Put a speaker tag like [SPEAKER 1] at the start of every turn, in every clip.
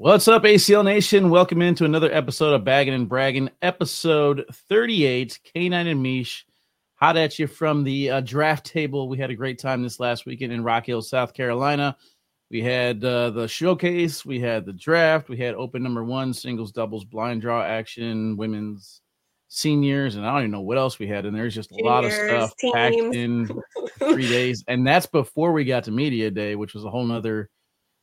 [SPEAKER 1] What's up, ACL Nation? Welcome into another episode of Bagging and Bragging, episode 38. K9 and Meesh, hot at you from the uh, draft table. We had a great time this last weekend in Rock Hill, South Carolina. We had uh, the showcase, we had the draft, we had open number one, singles, doubles, blind draw action, women's seniors, and I don't even know what else we had. And there's just a lot of stuff teams. packed in three days. And that's before we got to media day, which was a whole nother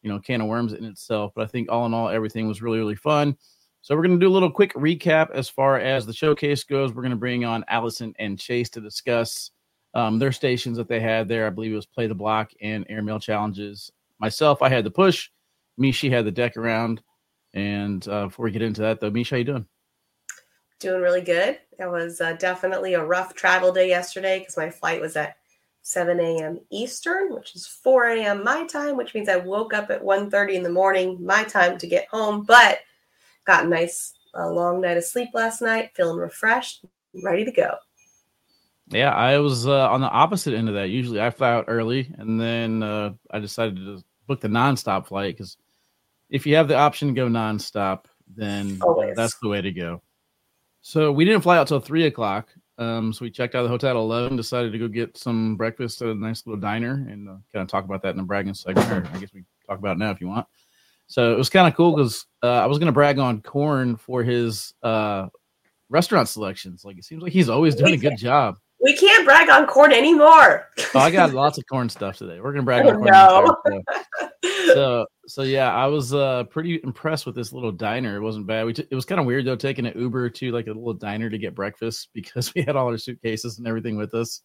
[SPEAKER 1] you know can of worms in itself. But I think all in all, everything was really really fun. So we're going to do a little quick recap as far as the showcase goes. We're going to bring on Allison and Chase to discuss um, their stations that they had there. I believe it was place the block and airmail challenges. Myself, I had the push. Mishi had the deck around. And uh, before we get into that, though, Misha, how you doing?
[SPEAKER 2] Doing really good. It was uh, definitely a rough travel day yesterday because my flight was at 7 a.m. Eastern, which is 4 a.m. my time, which means I woke up at 1.30 in the morning my time to get home, but got a nice uh, long night of sleep last night, feeling refreshed, ready to go.
[SPEAKER 1] Yeah, I was uh, on the opposite end of that. Usually I fly out early and then uh, I decided to book the nonstop flight because if you have the option to go nonstop, then that's the way to go. So we didn't fly out till three o'clock. Um, so we checked out of the hotel at 11, decided to go get some breakfast at a nice little diner and uh, kind of talk about that in the bragging segment. Or I guess we talk about now if you want. So it was kind of cool because uh, I was going to brag on Corn for his uh, restaurant selections. Like it seems like he's always doing a good job.
[SPEAKER 2] We can't brag on corn anymore.
[SPEAKER 1] oh, I got lots of corn stuff today. We're gonna brag on corn. No. so so yeah, I was uh pretty impressed with this little diner. It wasn't bad. We t- it was kind of weird though taking an Uber to like a little diner to get breakfast because we had all our suitcases and everything with us.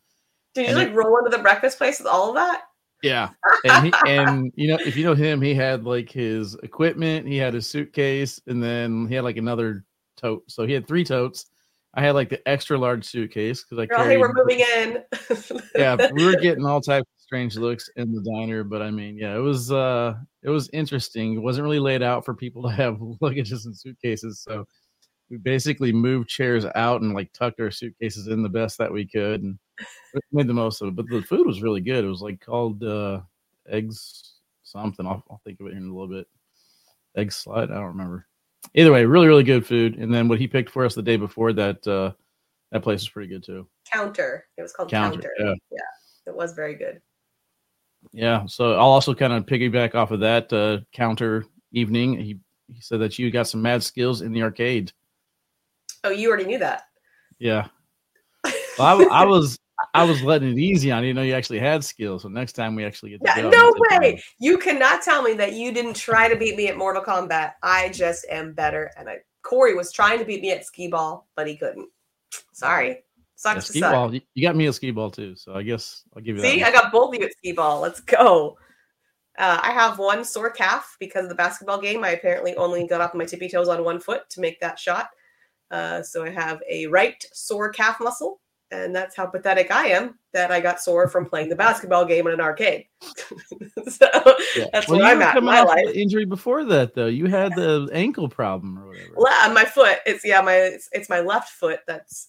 [SPEAKER 2] Did you and like it, roll into the breakfast place with all of that?
[SPEAKER 1] Yeah, and he, and you know if you know him, he had like his equipment, he had his suitcase, and then he had like another tote. So he had three totes I had like the extra large suitcase because I
[SPEAKER 2] Girl, carried. Hey, we're moving in.
[SPEAKER 1] yeah, we were getting all types of strange looks in the diner, but I mean, yeah, it was uh it was interesting. It wasn't really laid out for people to have luggages and suitcases, so we basically moved chairs out and like tucked our suitcases in the best that we could and made the most of it. But the food was really good. It was like called uh eggs something. I'll, I'll think of it in a little bit. Egg slide. I don't remember either way, really, really good food. And then what he picked for us the day before that, uh, that place is pretty good too.
[SPEAKER 2] Counter. It was called Counter. Counter. Yeah. yeah. It was very good.
[SPEAKER 1] Yeah. So I'll also kind of piggyback off of that uh, counter evening. He he said that you got some mad skills in the arcade.
[SPEAKER 2] Oh, you already knew that.
[SPEAKER 1] Yeah. Well, I, I was I was letting it easy on you. Know you actually had skills. So next time we actually get.
[SPEAKER 2] Yeah, no way. You cannot tell me that you didn't try to beat me at Mortal Kombat. I just am better. And I, Corey was trying to beat me at skee ball, but he couldn't. Sorry. Sucks
[SPEAKER 1] yeah, skee ball. You got me a skee ball too, so I guess I'll give you.
[SPEAKER 2] See, I got both of you at skee ball. Let's go. Uh, I have one sore calf because of the basketball game. I apparently only got off my tippy toes on one foot to make that shot. Uh, so I have a right sore calf muscle and that's how pathetic I am that I got sore from playing the basketball game in an arcade. so yeah. that's well, where I'm at in my life.
[SPEAKER 1] Injury before that though, you had the ankle problem or whatever.
[SPEAKER 2] Le- my foot, it's yeah, my it's, it's my left foot that's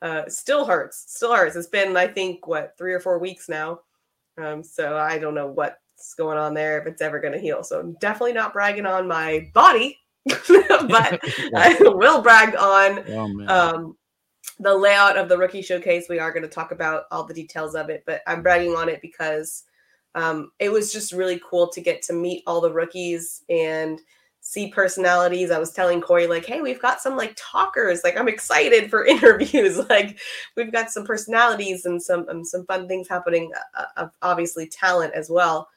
[SPEAKER 2] uh, still hurts, still hurts. It's been I think what three or four weeks now. Um, so I don't know what's going on there if it's ever going to heal. So I'm definitely not bragging on my body, but I will brag on oh, um, the layout of the rookie showcase. We are going to talk about all the details of it, but I'm bragging on it because um, it was just really cool to get to meet all the rookies and see personalities. I was telling Corey, like, hey, we've got some like talkers. Like, I'm excited for interviews. like, we've got some personalities and some um, some fun things happening. Uh, uh obviously, talent as well.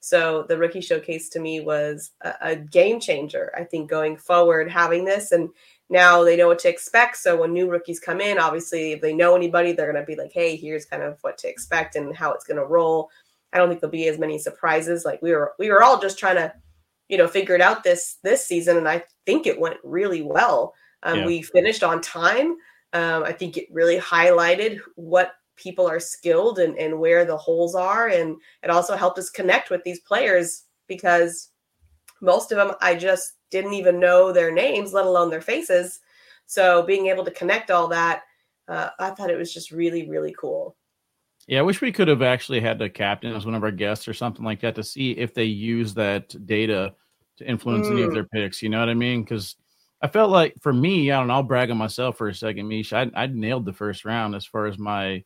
[SPEAKER 2] So the rookie showcase to me was a, a game changer. I think going forward, having this and now they know what to expect. So when new rookies come in, obviously, if they know anybody, they're going to be like, hey, here's kind of what to expect and how it's going to roll. I don't think there'll be as many surprises. Like we were, we were all just trying to, you know, figure it out this this season, and I think it went really well. Um, yeah. We finished on time. Um, I think it really highlighted what people are skilled and, and where the holes are, and it also helped us connect with these players because most of them I just didn't even know their names, let alone their faces. So being able to connect all that, uh, I thought it was just really, really cool.
[SPEAKER 1] Yeah, I wish we could have actually had the captain as one of our guests or something like that to see if they use that data to influence mm. any of mm. their picks. You know what I mean? Because I felt like for me, I don't know, I'll brag on myself for a second, Meesh. I, I nailed the first round as far as my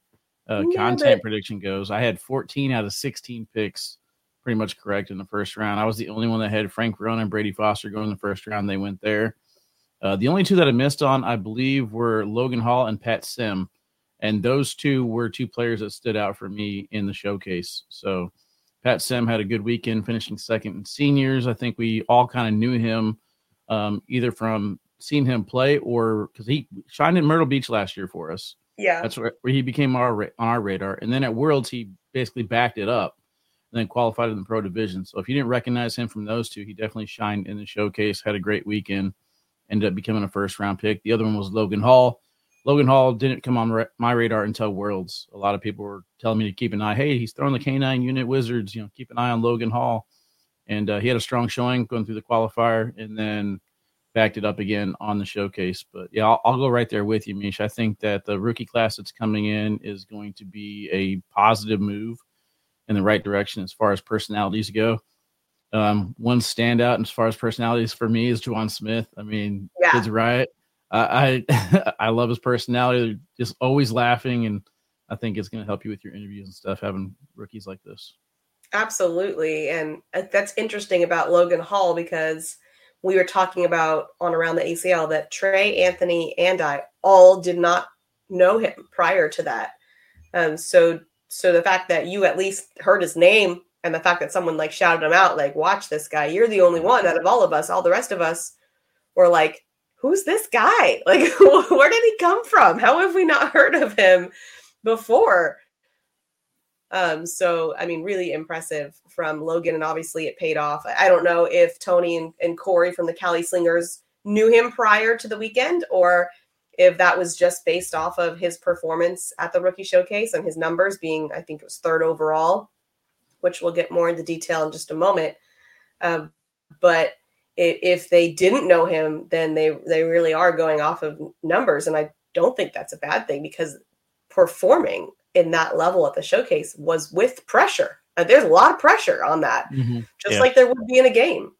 [SPEAKER 1] uh, content prediction goes. I had 14 out of 16 picks pretty much correct in the first round. I was the only one that had Frank Verona and Brady Foster going in the first round. They went there. Uh, the only two that I missed on, I believe, were Logan Hall and Pat Sim. And those two were two players that stood out for me in the showcase. So Pat Sim had a good weekend, finishing second in seniors. I think we all kind of knew him um, either from seeing him play or because he shined in Myrtle Beach last year for us.
[SPEAKER 2] Yeah,
[SPEAKER 1] that's where, where he became our on our radar. And then at Worlds, he basically backed it up and then qualified in the pro division. So if you didn't recognize him from those two, he definitely shined in the showcase. Had a great weekend. Ended up becoming a first round pick. The other one was Logan Hall. Logan Hall didn't come on my radar until Worlds. A lot of people were telling me to keep an eye. Hey, he's throwing the K9 unit Wizards. You know, keep an eye on Logan Hall. And uh, he had a strong showing going through the qualifier, and then backed it up again on the showcase. But yeah, I'll, I'll, go right there with you, Meesh. I think that the rookie class that's coming in is going to be a positive move in the right direction as far as personalities go. Um, one standout as far as personalities for me is Juwan Smith. I mean, yeah. kid's right. I I love his personality. They're just always laughing, and I think it's going to help you with your interviews and stuff. Having rookies like this.
[SPEAKER 2] Absolutely, and uh, that's interesting about Logan Hall because we were talking about on around the ACL that Trey, Anthony, and I all did not know him prior to that. Um, so so the fact that you at least heard his name and the fact that someone like shouted him out, like, watch this guy, you're the only one out of all of us. All the rest of us were like, who's this guy? Like, where did he come from? How have we not heard of him before? Um, so I mean, really impressive from Logan, and obviously it paid off. I don't know if Tony and, and Corey from the Cali Slingers knew him prior to the weekend, or if that was just based off of his performance at the rookie showcase and his numbers being, I think it was third overall, which we'll get more into detail in just a moment. Um, but if they didn't know him, then they they really are going off of numbers, and I don't think that's a bad thing because performing in that level at the showcase was with pressure. Uh, there's a lot of pressure on that, mm-hmm. just yeah. like there would be in a game.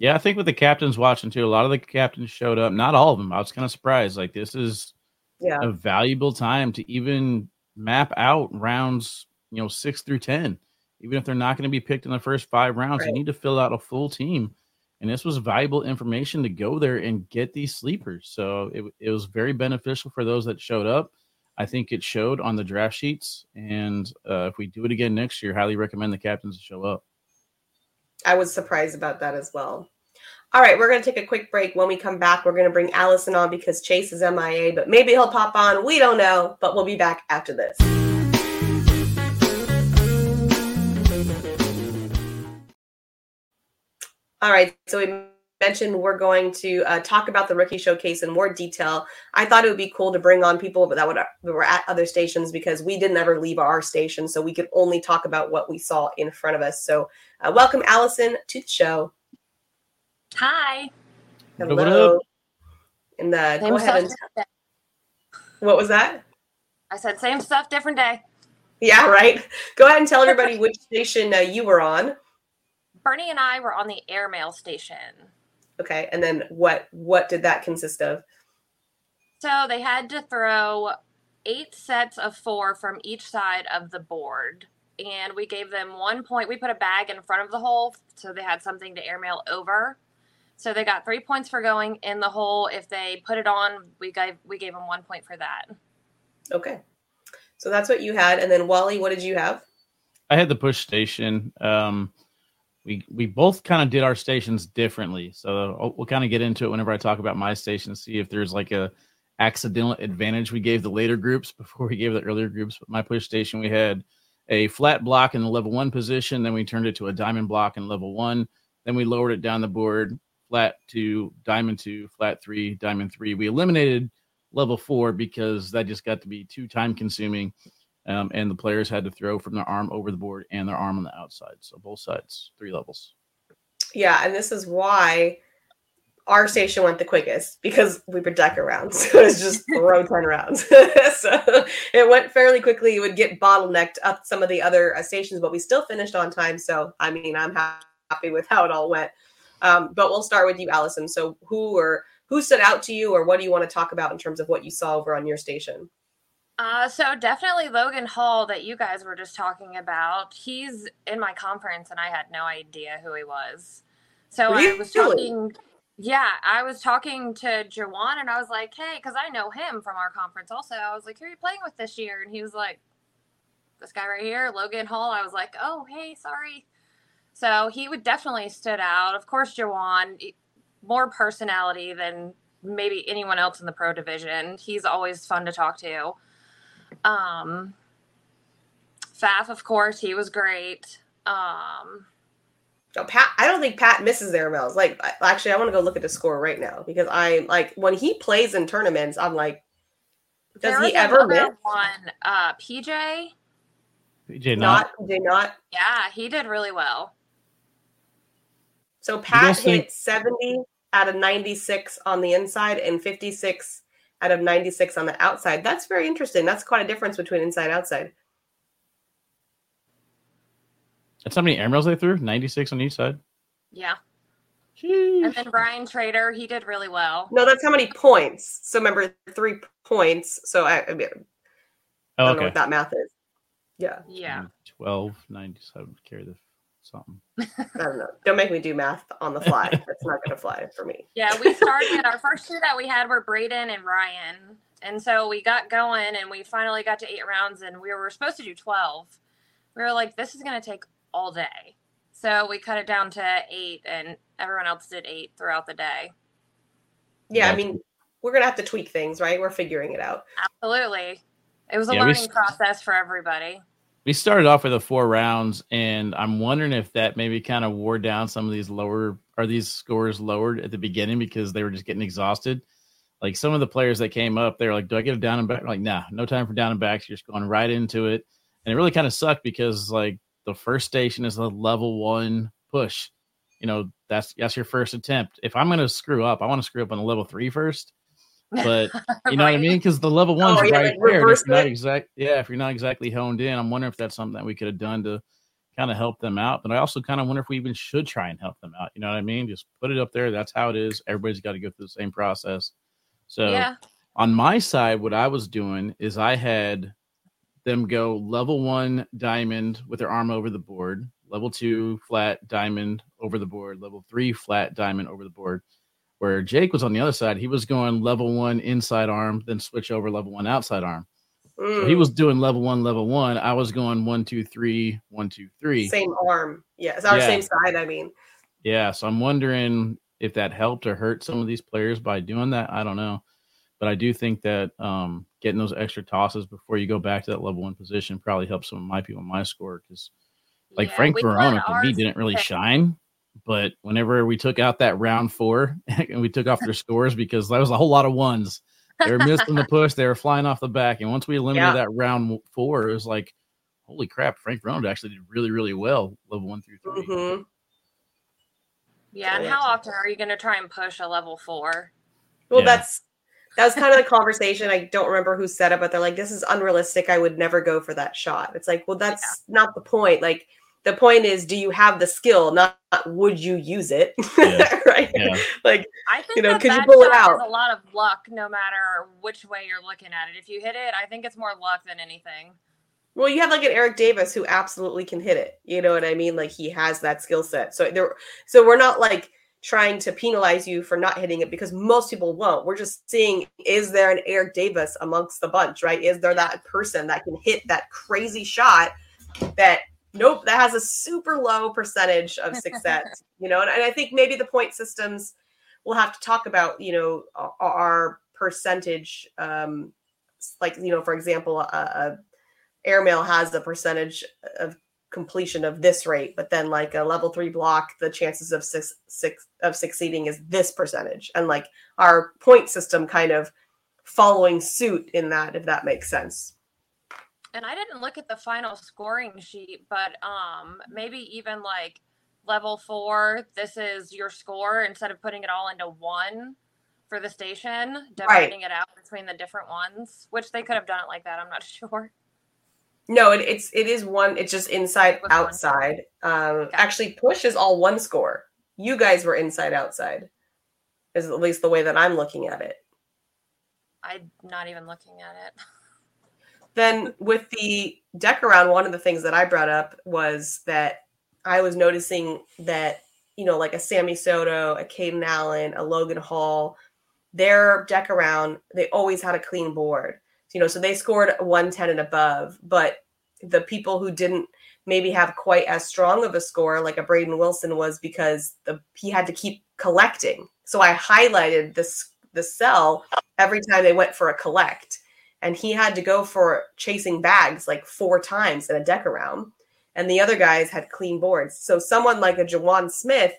[SPEAKER 1] Yeah, I think with the captains watching too, a lot of the captains showed up. Not all of them. I was kind of surprised. Like this is yeah. a valuable time to even map out rounds, you know, six through ten. Even if they're not going to be picked in the first five rounds, right. you need to fill out a full team. And this was valuable information to go there and get these sleepers. So it, it was very beneficial for those that showed up. I think it showed on the draft sheets. And uh, if we do it again next year, highly recommend the captains to show up.
[SPEAKER 2] I was surprised about that as well. All right, we're going to take a quick break. When we come back, we're going to bring Allison on because Chase is MIA, but maybe he'll pop on. We don't know, but we'll be back after this. All right, so we mentioned we're going to uh, talk about the rookie showcase in more detail. I thought it would be cool to bring on people but that would that were at other stations because we didn't ever leave our station, so we could only talk about what we saw in front of us. So, uh, welcome Allison to the show.
[SPEAKER 3] Hi.
[SPEAKER 2] Hello. And uh, go ahead and. What was that?
[SPEAKER 3] I said same stuff, different day.
[SPEAKER 2] Yeah, right. Go ahead and tell everybody which station uh, you were on.
[SPEAKER 3] Bernie and I were on the airmail station.
[SPEAKER 2] Okay, and then what what did that consist of?
[SPEAKER 3] So they had to throw eight sets of four from each side of the board. And we gave them one point. We put a bag in front of the hole so they had something to airmail over. So they got three points for going in the hole. If they put it on, we gave we gave them one point for that.
[SPEAKER 2] Okay. So that's what you had. And then Wally, what did you have?
[SPEAKER 1] I had the push station. Um, we we both kind of did our stations differently. So uh, we'll, we'll kind of get into it whenever I talk about my station, see if there's like a accidental advantage we gave the later groups before we gave the earlier groups. But my push station, we had a flat block in the level one position, then we turned it to a diamond block in level one, then we lowered it down the board, flat two, diamond two, flat three, diamond three. We eliminated level four because that just got to be too time consuming um, and the players had to throw from their arm over the board and their arm on the outside. So both sides, three levels.
[SPEAKER 2] Yeah, and this is why our station went the quickest because we were deck around. So it was just throw 10 rounds. so it went fairly quickly. It would get bottlenecked up some of the other uh, stations, but we still finished on time. So, I mean, I'm happy with how it all went. Um, but we'll start with you, Allison. So who or who stood out to you, or what do you want to talk about in terms of what you saw over on your station?
[SPEAKER 3] Uh, so definitely Logan Hall that you guys were just talking about. He's in my conference, and I had no idea who he was. So really? I was talking. Yeah, I was talking to Jawan, and I was like, "Hey," because I know him from our conference. Also, I was like, "Who are you playing with this year?" And he was like, "This guy right here, Logan Hall." I was like, "Oh, hey, sorry." So he would definitely stood out. Of course, Jawan, more personality than maybe anyone else in the pro division. He's always fun to talk to. Um, Faf, of course, he was great. Um,
[SPEAKER 2] no, Pat, I don't think Pat misses their bells. Like, actually, I want to go look at the score right now because I like when he plays in tournaments. I'm like, does he ever miss
[SPEAKER 3] one? Uh, PJ.
[SPEAKER 1] PJ not.
[SPEAKER 2] PJ not.
[SPEAKER 3] Yeah, he did really well.
[SPEAKER 2] So Pat hit think- 70 out of 96 on the inside and 56 out of 96 on the outside. That's very interesting. That's quite a difference between inside and outside.
[SPEAKER 1] That's how many airmails they threw? 96 on each side?
[SPEAKER 3] Yeah. Jeez. And then Ryan Trader, he did really well.
[SPEAKER 2] No, that's how many points. So remember, three points. So I, I, mean, oh, I don't okay. know what that math is. Yeah.
[SPEAKER 3] Yeah.
[SPEAKER 1] Mm, 12, 97, carry the something.
[SPEAKER 2] I don't know. Don't make me do math on the fly. That's not going to fly for me.
[SPEAKER 3] Yeah, we started. our first two that we had were Braden and Ryan, and so we got going, and we finally got to eight rounds, and we were supposed to do twelve. We were like, this is going to take all day, so we cut it down to eight, and everyone else did eight throughout the day.
[SPEAKER 2] Yeah, I mean, we're gonna have to tweak things, right? We're figuring it out.
[SPEAKER 3] Absolutely. It was a yeah, learning we... process for everybody
[SPEAKER 1] we started off with the four rounds, and I'm wondering if that maybe kind of wore down some of these lower are these scores lowered at the beginning because they were just getting exhausted. Like some of the players that came up, they were like, "Do I get a down and back?" like, nah, no time for down and backs. You're just going right into it, and it really kind of sucked because like the first station is a level one push. You know, that's that's your first attempt. If I'm gonna screw up, I want to screw up on a level three first but you know right. what I mean? Because the level oh, one's oh, yeah, right there. If you're not exact, yeah, if you're not exactly honed in, I'm wondering if that's something that we could have done to kind of help them out. But I also kind of wonder if we even should try and help them out. You know what I mean? Just put it up there. That's how it is. Everybody's got to go through the same process. So yeah. on my side, what I was doing is I had them go level one diamond with their arm over the board, level two flat diamond over the board, level three flat diamond over the board where Jake was on the other side, he was going level one inside arm, then switch over level one outside arm. Mm. So he mm. was doing level one, level one. I was going one, two, three, one, two, three.
[SPEAKER 2] Same arm. Yeah. It's our yeah. same side, I mean.
[SPEAKER 1] Yeah. So I'm wondering if that helped or hurt some of these players by doing that. I don't know. But I do think that um, getting those extra tosses before you go back to that level one position probably helps some of my people my score because like yeah, Frank Verona me didn't really shine but whenever we took out that round four and we took off their scores because that was a whole lot of ones. They were missing the push, they were flying off the back. And once we eliminated yeah. that round four, it was like, holy crap, Frank Verona actually did really, really well, level one through 3
[SPEAKER 2] mm-hmm.
[SPEAKER 3] Yeah, and how often are you going to try and push a level four?
[SPEAKER 2] Well, yeah. that's that was kind of the conversation. I don't remember who said it, but they're like, "This is unrealistic. I would never go for that shot." It's like, well, that's yeah. not the point. Like, the point is do you have the skill? Not, would you use it? Yeah. right? Yeah. like
[SPEAKER 3] i think you know could you pull it out? a lot of luck no matter which way you're looking at it. If you hit it i think it's more luck than anything.
[SPEAKER 2] Well you have like an eric davis who absolutely can hit it. You know what i mean? Like he has that skill set. So there so we're not like trying to penalize you for not hitting it because most people won't. We're just seeing is there an eric davis amongst the bunch right? Is there that person that can hit that crazy shot that nope, that has a super low percentage of success, you know, and, and, I think maybe the point systems we'll have to talk about, you know, our percentage, um, like, you know, for example, a, a airmail has a percentage of completion of this rate, but then like a level three block, the chances of six, six of succeeding is this percentage. And like our point system kind of following suit in that, if that makes sense
[SPEAKER 3] and I didn't look at the final scoring sheet, but um maybe even like level four, this is your score instead of putting it all into one for the station, dividing right. it out between the different ones, which they could have done it like that. I'm not sure.
[SPEAKER 2] No, it, it's it is one. It's just inside
[SPEAKER 3] one?
[SPEAKER 2] outside. Um, actually, push is all one score. You guys were inside outside, is at least the way that I'm looking at it.
[SPEAKER 3] I'm not even looking at it.
[SPEAKER 2] Then with the deck around, one of the things that I brought up was that I was noticing that you know, like a Sammy Soto, a Caden Allen, a Logan Hall, their deck around, they always had a clean board. You know, so they scored 110 and above, but the people who didn't maybe have quite as strong of a score, like a Braden Wilson, was because the he had to keep collecting. So I highlighted this the cell every time they went for a collect, and he had to go for chasing bags like four times in a deck around, and the other guys had clean boards. So someone like a Jawan Smith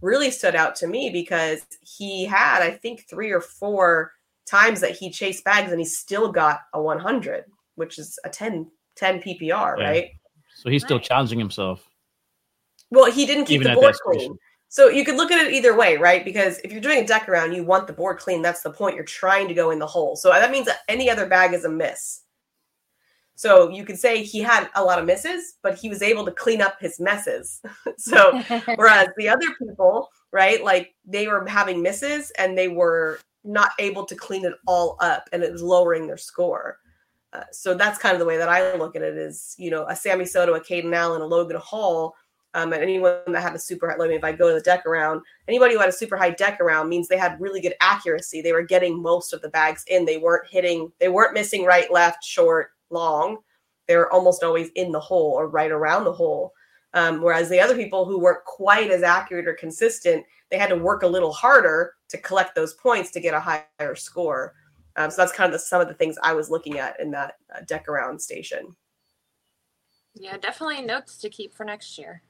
[SPEAKER 2] really stood out to me because he had, I think, three or four times that he chased bags and he still got a 100, which is a 10, 10 PPR,
[SPEAKER 1] Yeah.
[SPEAKER 2] right?
[SPEAKER 1] So he's still
[SPEAKER 3] Right.
[SPEAKER 1] challenging himself.
[SPEAKER 2] Well, he didn't keep
[SPEAKER 1] Even
[SPEAKER 2] the board clean. So you could look at it either way, right? Because if you're doing a deck around, you want the board clean. That's the point. You're trying to go in the hole. So that means that any other bag is a miss. So you could say he had a lot of misses, but he was able to clean up his messes. so Whereas the other people, right, like they were having misses and they were not able to clean it all up and it was lowering their score. Uh, so that's kind of the way that I look at it is, you know, a Sammy Soto, a Caden Allen, a Logan Hall, um, and anyone that had a super high, let me, if I go to the deck around, anybody who had a super high deck around means they had really good accuracy. They were getting most of the bags in. They weren't hitting, they weren't missing right, left, short, long. They were almost always in the hole or right around the hole. Um, whereas the other people who weren't quite as accurate or consistent, they had to work a little harder to collect those points to get a higher score. Um, so that's kind of the, some of the things I was looking at in that uh, deck around station.
[SPEAKER 3] yeah, definitely notes to keep for next year.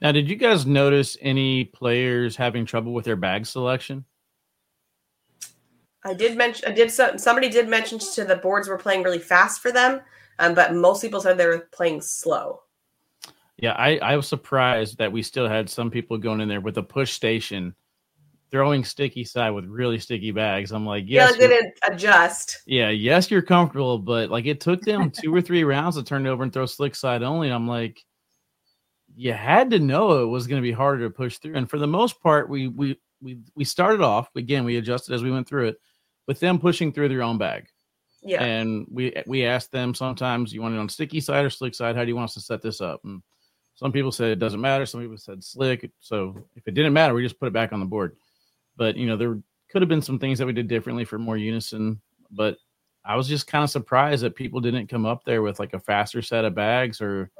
[SPEAKER 1] Now, did you guys notice any players having trouble with their bag selection?
[SPEAKER 2] I did mention, I did so, somebody did mention to the boards were playing really fast for them, um, but most people said they were playing slow.
[SPEAKER 1] Yeah, I, I was surprised that we still had some people going in there with a push station, throwing sticky side with really sticky bags. I'm like,
[SPEAKER 2] Yeah,
[SPEAKER 1] yes,
[SPEAKER 2] they
[SPEAKER 1] you're-
[SPEAKER 2] didn't adjust.
[SPEAKER 1] yeah, yes, you're comfortable, but like it took them two or three rounds to turn it over and throw slick side only. I'm like, you had to know it was going to be harder to push through. And for the most part, we we we we started off again. We adjusted as we went through it, with them pushing through their own bag.
[SPEAKER 2] Yeah,
[SPEAKER 1] And we we asked them sometimes, you want it on sticky side or slick side? How do you want us to set this up? And some people said it doesn't matter. Some people said slick. So if it didn't matter, we just put it back on the board. But you know, there could have been some things that we did differently for more unison. But I was just kind of surprised that people didn't come up there with like a faster set of bags or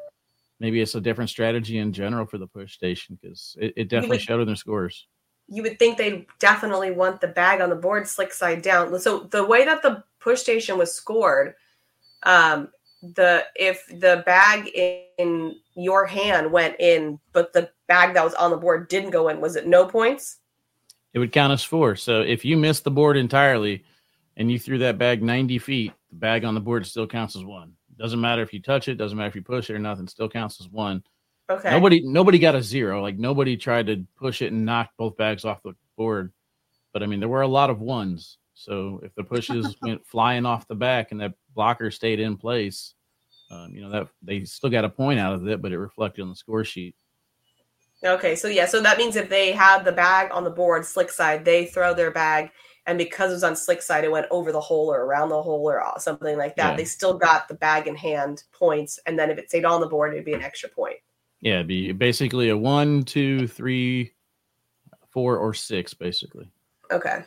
[SPEAKER 1] maybe it's a different strategy in general for the push station because it, it definitely
[SPEAKER 2] would-
[SPEAKER 1] showed in their scores.
[SPEAKER 2] you would think they definitely want the bag on the board slick side down. So the way that the push station was scored, um, the if the bag in your hand went in, but the bag that was on the board didn't go in, was it no points?
[SPEAKER 1] it would count as four. So if you missed the board entirely and you threw that bag 90 feet, the bag on the board still counts as one. Doesn't matter if you touch it, doesn't matter if you push it or nothing, still counts as one.
[SPEAKER 2] Okay.
[SPEAKER 1] Nobody nobody got a zero. Like nobody tried to push it and knock both bags off the board. But I mean, there were a lot of ones. So if the pushes went flying off the back and that blocker stayed in place, um, you know that they still got a point out of it, but it reflected on the score sheet.
[SPEAKER 2] Okay, so yeah, so that means if they had the bag on the board slick side, they throw their bag, and because it was on slick side, it went over the hole or around the hole or something like that.
[SPEAKER 1] Yeah.
[SPEAKER 2] They still got the bag in hand points, and then if it stayed on the board, it'd be an extra point.
[SPEAKER 1] Yeah, it'd be basically a one, two, three, four, or six, basically.
[SPEAKER 2] Okay.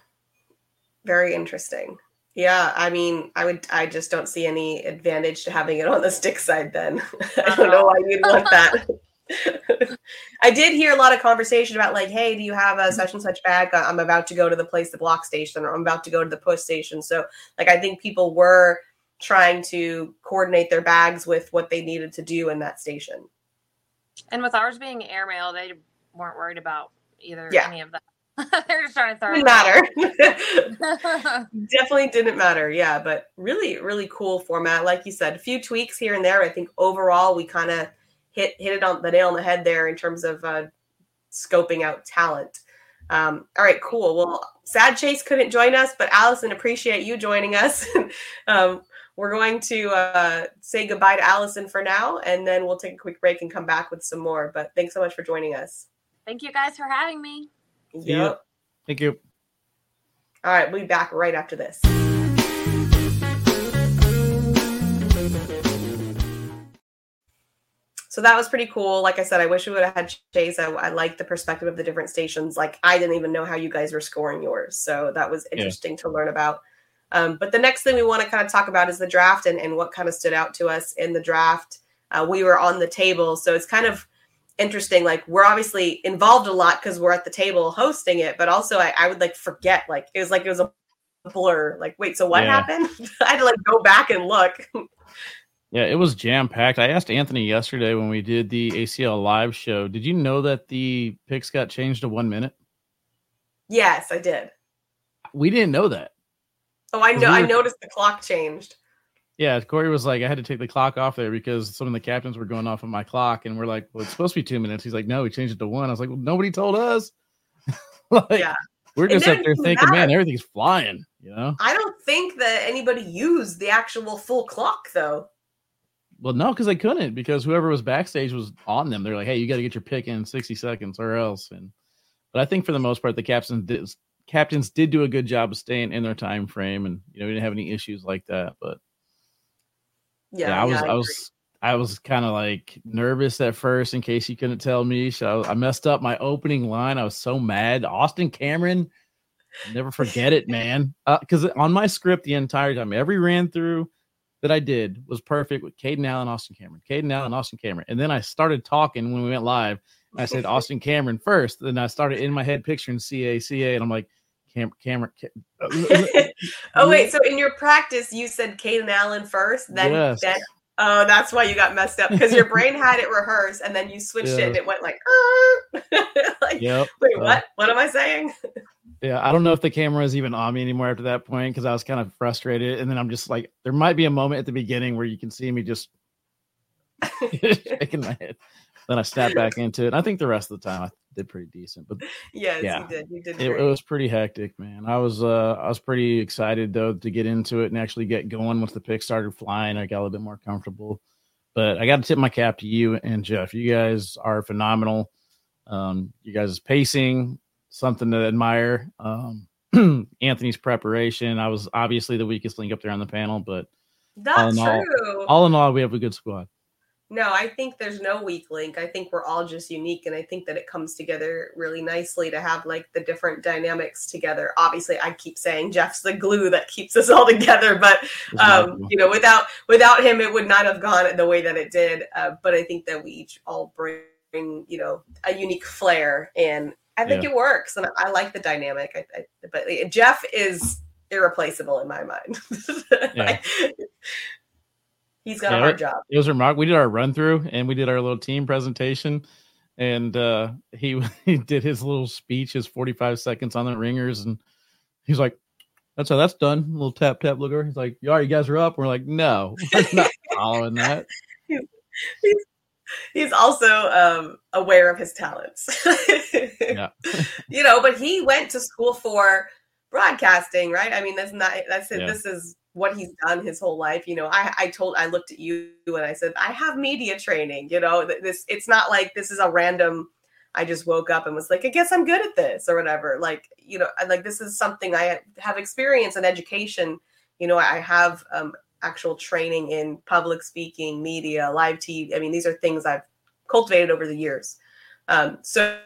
[SPEAKER 2] Very interesting. Yeah, I mean, I would I just don't see any advantage to having it on the stick side then. I don't know uh-huh. why you'd want that. I did hear a lot of conversation about like, hey, do you have a such and such bag? Uh, I'm about to go to the place the block station or I'm about to go to the push station. So like I think people were trying to coordinate their bags with what they needed to do in that station.
[SPEAKER 3] And with ours being airmail, they weren't worried about either
[SPEAKER 2] Yeah.
[SPEAKER 3] any of that. They're just trying to throw
[SPEAKER 2] Didn't matter. definitely didn't matter yeah but really really cool format like you said a few tweaks here and there i think overall we kind of hit hit it on the nail on the head there in terms of uh scoping out talent um all right cool well sad chase couldn't join us but allison appreciate you joining us um we're going to uh, say goodbye to Allison for now, and then we'll take a quick break and come back with some more. But thanks so much for joining us.
[SPEAKER 3] Thank you guys for having me.
[SPEAKER 1] Yep. Thank you.
[SPEAKER 2] All right, we'll be back right after this. So that was pretty cool. Like I said, I wish we would have had Chase. I, I like the perspective of the different stations. Like I didn't even know how you guys were scoring yours. So that was interesting yeah. to learn about. Um, but the next thing we want to kind of talk about is the draft and, and what kind of stood out to us in the draft. Uh, we were on the table. So it's kind of interesting. Like we're obviously involved a lot because we're at the table hosting it, but also I, I, would like forget. Like it was like it was a blur. Like, wait, so what yeah. happened? I had to like go back and look.
[SPEAKER 1] Yeah, it was jam packed. I asked Anthony yesterday when we did the ACL live show. Did you know that the picks got changed to one minute?
[SPEAKER 2] Yes, I did.
[SPEAKER 1] We didn't know that.
[SPEAKER 2] Oh, I know. We were... I noticed the clock changed.
[SPEAKER 1] Yeah, Corey was like, I had to take the clock off there because some of the captains were going off of my clock, and we're like, well, it's supposed to be two minutes. He's like, no, we changed it to one. I was like, well, nobody told us. like, yeah. We're just up there thinking, matter. man, everything's flying. You know.
[SPEAKER 2] I don't think that anybody used the actual full clock though.
[SPEAKER 1] Well, no, because they couldn't because whoever was backstage was on them. They're like, "Hey, you got to get your pick in sixty seconds or else." And but I think for the most part, the captains did captains did do a good job of staying in their time frame, and you know we didn't have any issues like that. But yeah, yeah I was yeah, I, I was I was kind of like nervous at first in case you couldn't tell me. So I messed up my opening line. I was so mad. Austin Cameron, never forget it, man. Because uh, on my script the entire time, every ran through that I did was perfect with Caden Allen, Austin Cameron, Caden Allen, Austin Cameron. And then I started talking when we went live. I said Austin Cameron first. Then I started in my head picturing CA, CA, and I'm like, Cam- Cameron. Cam-
[SPEAKER 2] oh wait, so in your practice you said Caden Allen first, then yes. then oh that's why you got messed up because your brain had it rehearsed and then you switched yeah. it and it went like, like yep. wait, uh, what? What am I saying?
[SPEAKER 1] Yeah, I don't know if the camera is even on me anymore after that point because I was kind of frustrated. And then I'm just like, there might be a moment at the beginning where you can see me just shaking my head. Then I snap back into it. I think the rest of the time I did pretty decent. But
[SPEAKER 2] yes, yeah, you did. You did.
[SPEAKER 1] It, it, was pretty hectic, man. I was uh I was pretty excited though to get into it and actually get going once the pick started flying. I got a little bit more comfortable. But I got to tip my cap to you and Jeff. You guys are phenomenal. Um, you guys' pacing, something to admire. Um, Anthony's preparation. I was obviously the weakest link up there on the panel, but
[SPEAKER 2] that's
[SPEAKER 1] all
[SPEAKER 2] true.
[SPEAKER 1] All, all in all, we have a good squad.
[SPEAKER 2] No, I think there's no weak link. I think we're all just unique, and I think that it comes together really nicely to have like the different dynamics together. Obviously, I keep saying Jeff's the glue that keeps us all together, but um, you know, without without him, it would not have gone the way that it did. Uh, but I think that we each all bring you know a unique flair and I think yeah. it works, and I like the dynamic. I, I, but Jeff is irreplaceable in my mind. like, he's got yeah, a hard job.
[SPEAKER 1] It was remarkable. We did our run through, and we did our little team presentation, and uh, he he did his little speech, his forty five seconds on the ringers, and he's like. That's how that's done. A little tap tap look over. He's like, "You all right, you guys are up." We're like, "No, we're not following that."
[SPEAKER 2] he's, he's he's also um, aware of his talents. yeah. you know, but he went to school for broadcasting, right? I mean, that's not that's it. Yeah. This is what he's done his whole life. You know, I I told I looked at you and I said I have media training. You know, this it's not like this is a random. I just woke up and was like, I guess I'm good at this or whatever. Like, you know, like this is something I have experience and education. You know, I have um, actual training in public speaking, media, live TV. I mean, these are things I've cultivated over the years. Um, so,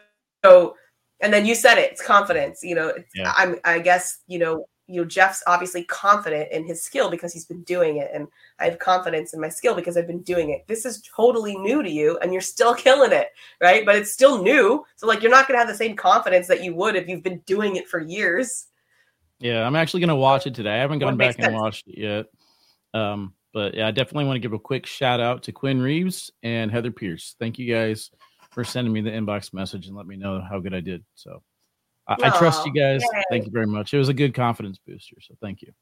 [SPEAKER 2] so, and then you said it, it's confidence. You know, yeah. I'm, I guess, you know, you know, Jeff's obviously confident in his skill because he's been doing it, and I have confidence in my skill because I've been doing it. This is totally new to you, and you're still killing it, right? But it's still new, so like you're not going to have the same confidence that you would if you've been doing it for years.
[SPEAKER 1] Yeah, I'm actually going to watch it today. I haven't gone back and watched it yet. Um, but yeah, I definitely want to give a quick shout out to Quinn Reeves and Heather Pierce. Thank you guys for sending me the inbox message and let me know how good I did. So I, I trust you guys. Yay. Thank you very much. It was a good confidence booster. So thank you.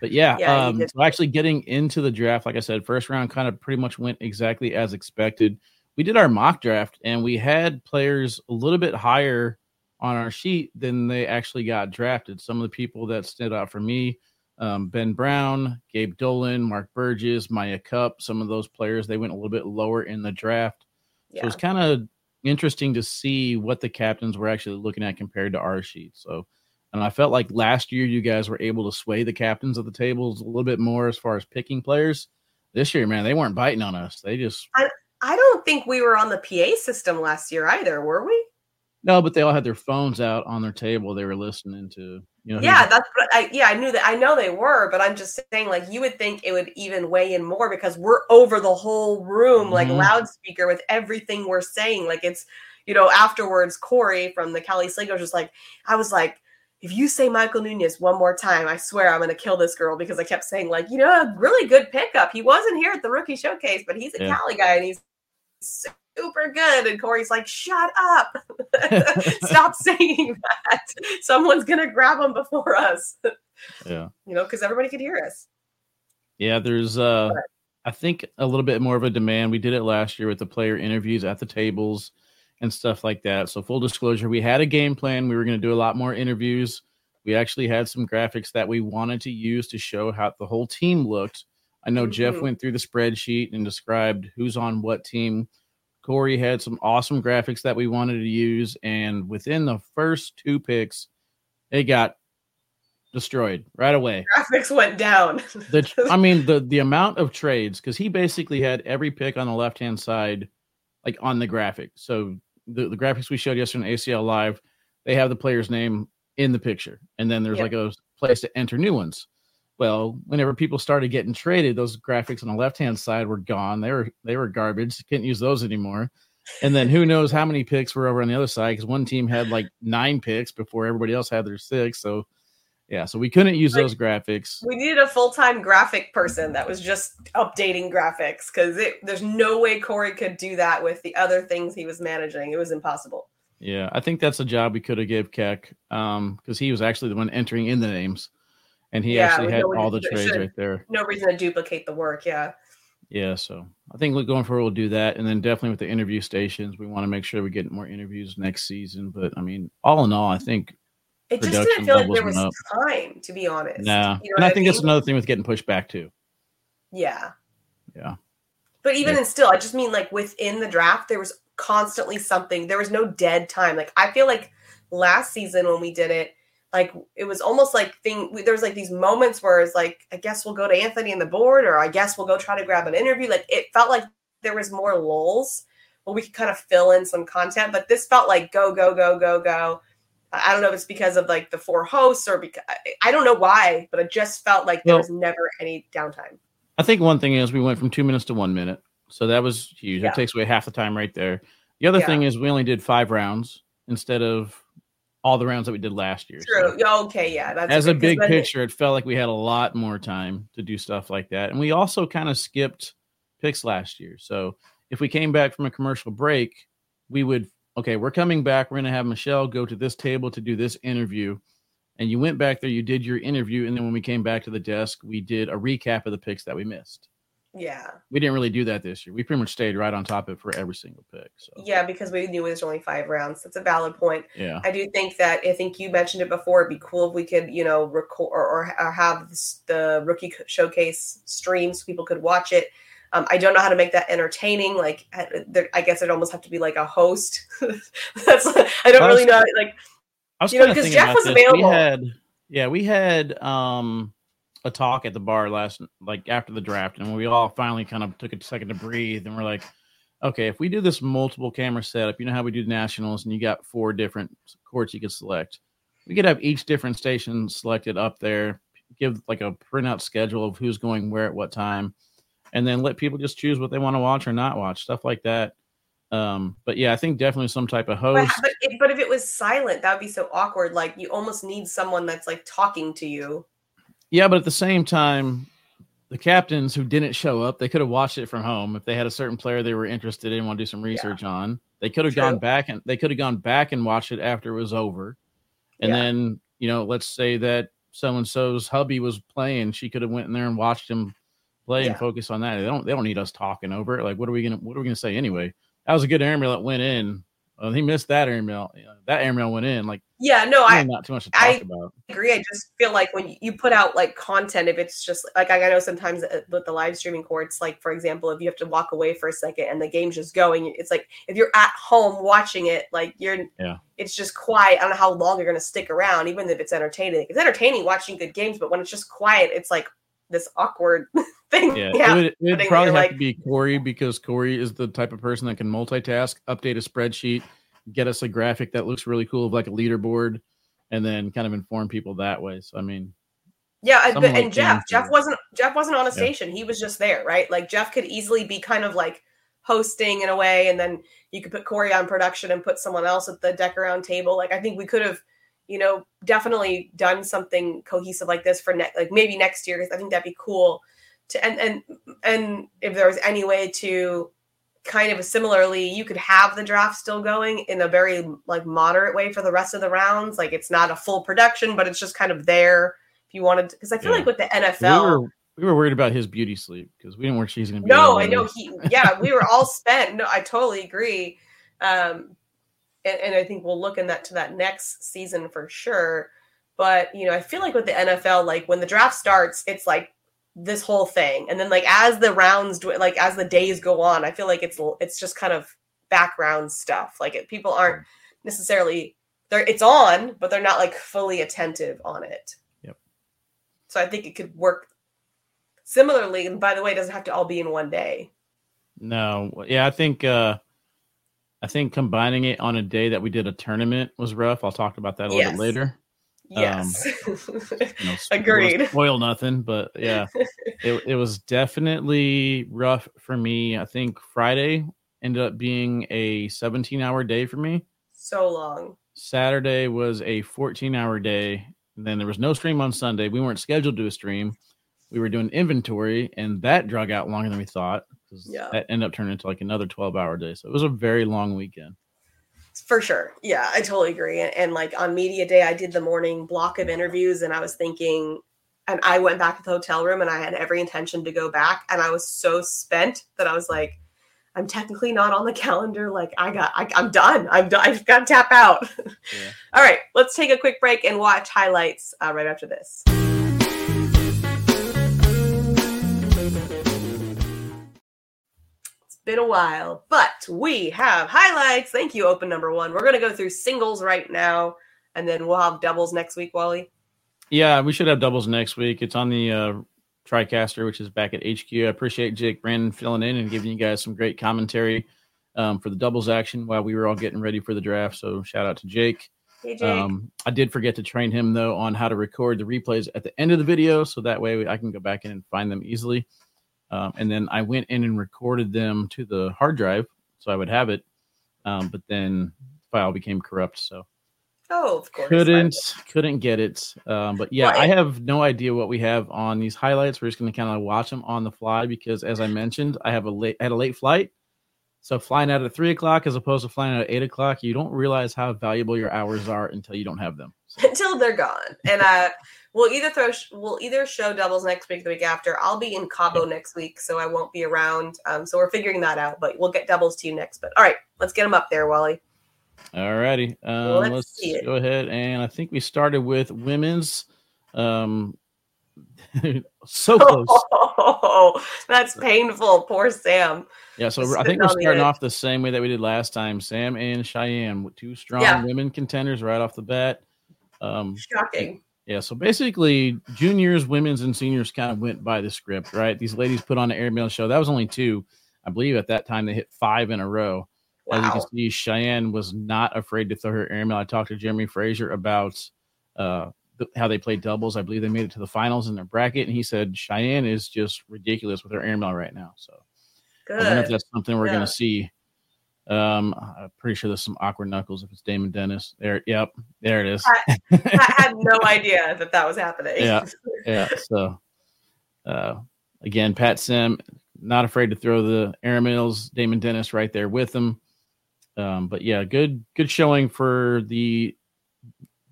[SPEAKER 1] But yeah, yeah um, so actually getting into the draft, like I said, first round kind of pretty much went exactly as expected. We did our mock draft and we had players a little bit higher on our sheet than they actually got drafted. Some of the people that stood out for me um, Ben Brown, Gabe Dolan, Mark Burgess, Maya Cup, some of those players, they went a little bit lower in the draft.
[SPEAKER 2] Yeah.
[SPEAKER 1] So it's kind of interesting to see what the captains were actually looking at compared to our sheet. So, and I felt like last year you guys were able to sway the captains of the tables a little bit more as far as picking players. This year, man, they weren't biting on us. They just
[SPEAKER 2] I don't think we were on the PA system last year either, were we?
[SPEAKER 1] No, but they all had their phones out on their table. They were listening to you know.
[SPEAKER 2] Yeah, that's what I yeah, I knew that I know they were, but I'm just saying like you would think it would even weigh in more because we're over the whole room, like
[SPEAKER 1] Mhm.
[SPEAKER 2] loudspeaker with everything we're saying. Like it's you know, afterwards, Corey from the Cali Slingers was just like, I was like, if you say Michael Nunez one more time, I swear I'm gonna kill this girl because I kept saying, like, you know, a really good pickup. He wasn't here at the rookie showcase, but he's a
[SPEAKER 1] Yeah.
[SPEAKER 2] Cali guy and he's super good. And Corey's like, shut up. Stop saying that. Someone's gonna grab him before us.
[SPEAKER 1] yeah.
[SPEAKER 2] You know, because everybody could hear us.
[SPEAKER 1] Yeah, there's uh I think a little bit more of a demand. We did it last year with the player interviews at the tables and stuff like that. So full disclosure, we had a game plan. We were going to do a lot more interviews. We actually had some graphics that we wanted to use to show how the whole team looked. I know Jeff
[SPEAKER 2] Mhm.
[SPEAKER 1] went through the spreadsheet and described who's on what team. Corey had some awesome graphics that we wanted to use, and within the first two picks, it got destroyed right away
[SPEAKER 2] Graphics went down.
[SPEAKER 1] the I mean the the amount of trades because he basically had every pick on the left hand side like on the graphic. So the, the graphics we showed yesterday on ACL Live, they have the player's name in the picture, and then there's
[SPEAKER 2] Yeah.
[SPEAKER 1] like a place to enter new ones. Well, whenever people started getting traded, those graphics on the left hand side were gone. They were they were garbage. Couldn't use those anymore. And then who knows how many picks were over on the other side because one team had like nine picks before everybody else had their six. So yeah, so we couldn't use
[SPEAKER 2] Like-
[SPEAKER 1] those graphics.
[SPEAKER 2] we needed a full-time graphic person that was just updating graphics because there's no way Corey could do that with the other things he was managing. It was impossible.
[SPEAKER 1] Yeah, I think that's a job we could have gave Keck um because he was actually the one entering in the names, and he
[SPEAKER 2] Yeah,
[SPEAKER 1] actually had
[SPEAKER 2] we
[SPEAKER 1] all the trades right there.
[SPEAKER 2] No reason to duplicate the work. Yeah.
[SPEAKER 1] Yeah, so I think we're going forward we'll do that, and then definitely with the interview stations, we want to make sure we get more interviews next season. But I mean, all in all, I think
[SPEAKER 2] It just didn't feel like there was
[SPEAKER 1] went
[SPEAKER 2] time, to be honest.
[SPEAKER 1] nah,
[SPEAKER 2] You know
[SPEAKER 1] and
[SPEAKER 2] what
[SPEAKER 1] I think that's
[SPEAKER 2] mean?
[SPEAKER 1] another thing with getting pushed back too.
[SPEAKER 2] Yeah.
[SPEAKER 1] Yeah.
[SPEAKER 2] But even
[SPEAKER 1] Yeah.
[SPEAKER 2] still, I just mean like within the draft, there was constantly something. There was no dead time. Like I feel like last season when we did it, like it was almost like thing. There was like these moments where it's like, I guess we'll go to Anthony and the board, or I guess we'll go try to grab an interview. Like it felt like there was more lulls where we could kind of fill in some content. But this felt like go go go go go. I don't know if it's because of like the four hosts or because I don't know why, but it just felt like there
[SPEAKER 1] Well-
[SPEAKER 2] was never any downtime.
[SPEAKER 1] I think one thing is we went from two minutes to one minute, so that was huge.
[SPEAKER 2] Yeah.
[SPEAKER 1] It takes away half the time right there. The other
[SPEAKER 2] Yeah.
[SPEAKER 1] thing is we only did five rounds instead of all the rounds that we did last year.
[SPEAKER 2] True. Yeah, Okay. Yeah. That's
[SPEAKER 1] as a big picture, it felt like we had a lot more time to do stuff like that. And we also kind of skipped picks last year. So if we came back from a commercial break, we would, okay, we're coming back. We're going to have Michelle go to this table to do this interview. And you went back there, you did your interview. And then when we came back to the desk, we did a recap of the picks that we missed.
[SPEAKER 2] Yeah.
[SPEAKER 1] We didn't really do that this year. We pretty much stayed right on top of it for every single pick. So,
[SPEAKER 2] Yeah, because we knew it was only five rounds. That's a valid point.
[SPEAKER 1] yeah.
[SPEAKER 2] I do think that I think you mentioned it before. It'd be cool if we could, you know, record or, or, or have this, the rookie showcase stream so people could watch it. Um, I don't know how to make that entertaining. Like, I, there, I guess it'd almost have to be like a host. That's I don't
[SPEAKER 1] I was-
[SPEAKER 2] really know. Like,
[SPEAKER 1] I was
[SPEAKER 2] You know,
[SPEAKER 1] kind of
[SPEAKER 2] 'cause
[SPEAKER 1] thinking
[SPEAKER 2] Jeff was
[SPEAKER 1] this. We
[SPEAKER 2] available.
[SPEAKER 1] had, yeah, we had um a talk at the bar last, like after the draft, and we all finally kind of took a second to breathe, and we're like, okay, if we do this multiple camera setup, you know how we do the nationals, and you got four different courts you could select. We could have each different station selected up there, give like a printout schedule of who's going where at what time, and then let people just choose what they want to watch or not watch, stuff like that. Um, but yeah, I think definitely some type of host.
[SPEAKER 2] but, it, but if it was silent, that would be so awkward. Like, you almost need someone that's like talking to you.
[SPEAKER 1] Yeah, but at the same time, the captains who didn't show up, they could have watched it from home if they had a certain player they were interested in, want to do some research on. They could have
[SPEAKER 2] True.
[SPEAKER 1] gone back and they could have gone back and watched it after it was over. And
[SPEAKER 2] Yeah.
[SPEAKER 1] then, you know, let's say that so and so's hubby was playing, she could have went in there and watched him play and focus on that. They don't they don't need us talking over it. Like what are we gonna what are we gonna say anyway? That was a good airmail that went in. Well, he missed that airmail. That airmail went in. Like,
[SPEAKER 2] Yeah, no, I
[SPEAKER 1] not too much to talk
[SPEAKER 2] I-
[SPEAKER 1] about.
[SPEAKER 2] agree. I just feel like when you put out like content, if it's just like I know sometimes uh, with the live streaming courts, like for example, if you have to walk away for a second and the game's just going, it's like if you're at home watching it, like you're,
[SPEAKER 1] Yeah.
[SPEAKER 2] it's just quiet. I don't know how long you're gonna stick around, even if it's entertaining. It's entertaining watching good games, but when it's just quiet, it's like this awkward thing.
[SPEAKER 1] Yeah,
[SPEAKER 2] Yeah,
[SPEAKER 1] it would, it would probably have
[SPEAKER 2] like-
[SPEAKER 1] to be Corey because Corey is the type of person that can multitask, update a spreadsheet, get us a graphic that looks really cool of like a leaderboard, and then kind of inform people that way. So I mean,
[SPEAKER 2] Yeah, and,
[SPEAKER 1] Someone
[SPEAKER 2] and Jeff, Jeff wasn't Jeff wasn't on a station. He was just there, right? Like Jeff could easily be kind of like hosting in a way, and then you could put Corey on production and put someone else at the deck around table. Like I think we could have, you know, definitely done something cohesive like this for next, like maybe next year because I think that'd be cool. To and and and if there was any way to kind of similarly you could have the draft still going in a very like moderate way for the rest of the rounds like it's not a full production but it's just kind of there if you wanted because i feel
[SPEAKER 1] Yeah.
[SPEAKER 2] like with the
[SPEAKER 1] we
[SPEAKER 2] nfl
[SPEAKER 1] were we were worried about his beauty sleep because we didn't work she's gonna be.
[SPEAKER 2] no i know he yeah we were all spent no i totally agree um and, and i think we'll look in that to that next season for sure. But you know i feel like with the nfl like when the draft starts it's like this whole thing. And then like as the rounds do like as the days go on i feel like it's it's just kind of background stuff. Like it, people aren't necessarily they're it's on but they're not like fully attentive on it.
[SPEAKER 1] Yep.
[SPEAKER 2] so i think it could work similarly and by the way it doesn't have to all be in one day.
[SPEAKER 1] No, yeah, I think uh I think combining it on a day that we did a tournament was rough. I'll talk about that a little bit later.
[SPEAKER 2] Um, yes
[SPEAKER 1] You know,
[SPEAKER 2] Agreed.
[SPEAKER 1] Spoil nothing, but yeah, it it was definitely rough for me. I think Friday ended up being a 17 hour day for me.
[SPEAKER 2] so long
[SPEAKER 1] Saturday was a 14 hour day. And then there was no stream on Sunday. We weren't scheduled to do a stream. We were doing inventory, and that drug out longer than we thought. 'Cause
[SPEAKER 2] Yeah.
[SPEAKER 1] That ended up turning into like another 12 hour day. So it was a very long weekend.
[SPEAKER 2] For sure. Yeah, I totally agree. And, and like on media day, I did the morning block of interviews and I was thinking, and I went back to the hotel room and I had every intention to go back. And I was so spent that I was like, I'm technically not on the calendar. Like I got, I, I'm done. I'm done. I've got to tap out.
[SPEAKER 1] Yeah.
[SPEAKER 2] All right, let's take a quick break and watch highlights uh, right after this. Been a while, but we have highlights. Thank you, open number one. We're going to go through singles right now, and then we'll have doubles next week, Wally.
[SPEAKER 1] Yeah, we should have doubles next week. It's on the uh, TriCaster, which is back at HQ. I appreciate Jake Brandon filling in and giving you guys some great commentary um, for the doubles action while we were all getting ready for the draft. So shout out to Jake.
[SPEAKER 2] Hey, Jake.
[SPEAKER 1] Um, I did forget to train him though on how to record the replays at the end of the video, so that way I can go back in and find them easily. Um, and then I went in and recorded them to the hard drive, so I would have it. Um, but then file became corrupt, so
[SPEAKER 2] oh, of course.
[SPEAKER 1] couldn't couldn't get it. Um, but yeah, I have no idea what we have on these highlights. We're just going to kind of watch them on the fly because, as I mentioned, I have a late I had a late flight. So flying out at three o'clock as opposed to flying out at eight o'clock, you don't realize how valuable your hours are until you don't have them.
[SPEAKER 2] Until they're gone. And uh, we'll either throw we'll either show doubles next week, the week after. I'll be in Cabo next week, so I won't be around. Um, so we're figuring that out, but we'll get doubles to you next. But all right, let's get them up there, Wally.
[SPEAKER 1] alrighty, um,
[SPEAKER 2] Let's
[SPEAKER 1] let's,
[SPEAKER 2] see it.
[SPEAKER 1] go ahead and I think we started with women's. Um, so close.
[SPEAKER 2] Oh, that's painful. Poor Sam.
[SPEAKER 1] Yeah, so
[SPEAKER 2] Just
[SPEAKER 1] I think we're starting off the same way that we did last time. Sam and Cheyenne, two strong
[SPEAKER 2] Yeah.
[SPEAKER 1] women contenders right off the bat. Um,
[SPEAKER 2] Shocking.
[SPEAKER 1] yeah, so basically, juniors, women's, and seniors kind of went by the script, right? These ladies put on an airmail show. That was only two, I believe. At that time, they hit five in a row. Wow. As you can see, Cheyenne was not afraid to throw her airmail. I talked to Jeremy Frazier about uh, how they played doubles. I believe they made it to the finals in their bracket, and he said Cheyenne is just ridiculous with her airmail right now. So I wonder if that's something we're
[SPEAKER 2] Yeah.
[SPEAKER 1] going to see. Um, I'm pretty sure there's some awkward knuckles if it's Damon Dennis. There, yep, there it is.
[SPEAKER 2] I had no idea that that was happening.
[SPEAKER 1] Yeah. yeah. So, uh, again, Pat Sim not afraid to throw the airmails. Damon Dennis right there with him. Um, but yeah, good good showing for the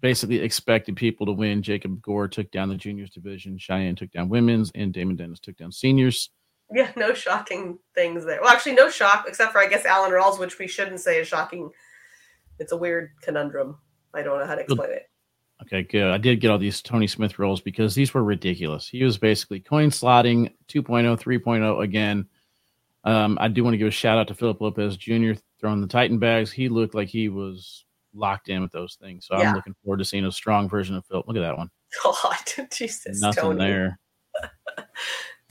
[SPEAKER 1] basically expected people to win. Jacob Gore took down the juniors division. Cheyenne took down women's, and Damon Dennis took down seniors.
[SPEAKER 2] Yeah, no shocking things there. Well, actually, no shock except for I guess Alan Rawls, which we shouldn't say is shocking It's a weird conundrum. I don't know how to explain it.
[SPEAKER 1] Okay, good. I did get all these Tony Smith rolls because these were ridiculous. He was basically coin slotting 2.0, 3.0 again. Um, I do want to give a shout out to Philip Lopez Jr. throwing the Titan bags. He looked like he was locked in with those things. So
[SPEAKER 2] Yeah.
[SPEAKER 1] I'm looking forward to seeing a strong version of Philip. Look at that one.
[SPEAKER 2] God, Jesus,
[SPEAKER 1] Nothing
[SPEAKER 2] Tony.
[SPEAKER 1] there.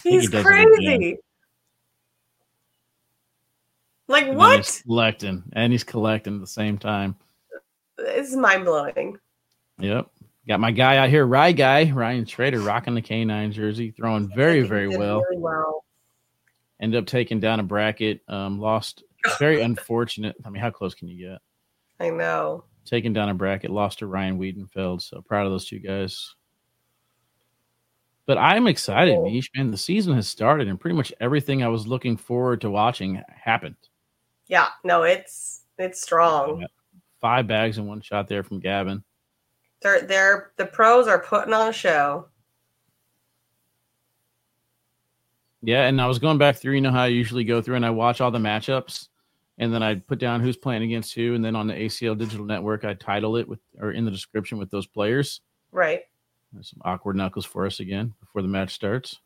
[SPEAKER 1] He
[SPEAKER 2] He's
[SPEAKER 1] again.
[SPEAKER 2] crazy. Like
[SPEAKER 1] And
[SPEAKER 2] what?
[SPEAKER 1] He's collecting and he's collecting at the same time.
[SPEAKER 2] It's mind blowing.
[SPEAKER 1] Yep. Got my guy out here, Rye Guy, Ryan Trader, rocking the K9 jersey, throwing very, very well.
[SPEAKER 2] Really well.
[SPEAKER 1] Ended up taking down a bracket. Um, lost. Very unfortunate. I mean, how close can you get?
[SPEAKER 2] I know.
[SPEAKER 1] Taking down a bracket, lost to Ryan Wiedenfeld. So proud of those two guys. But I'm excited. Meesh, man. The season has started, and pretty much everything I was looking forward to watching happened.
[SPEAKER 2] Yeah, no, it's it's strong.
[SPEAKER 1] Five bags in one shot there from Gavin.
[SPEAKER 2] They're they're the pros are putting on a show.
[SPEAKER 1] Yeah, and I was going back through, you know how I usually go through and I watch all the matchups and then I put down who's playing against who, and then on the ACL Digital Network I title it with or in the description with those players.
[SPEAKER 2] Right.
[SPEAKER 1] There's some awkward knuckles for us again before the match starts.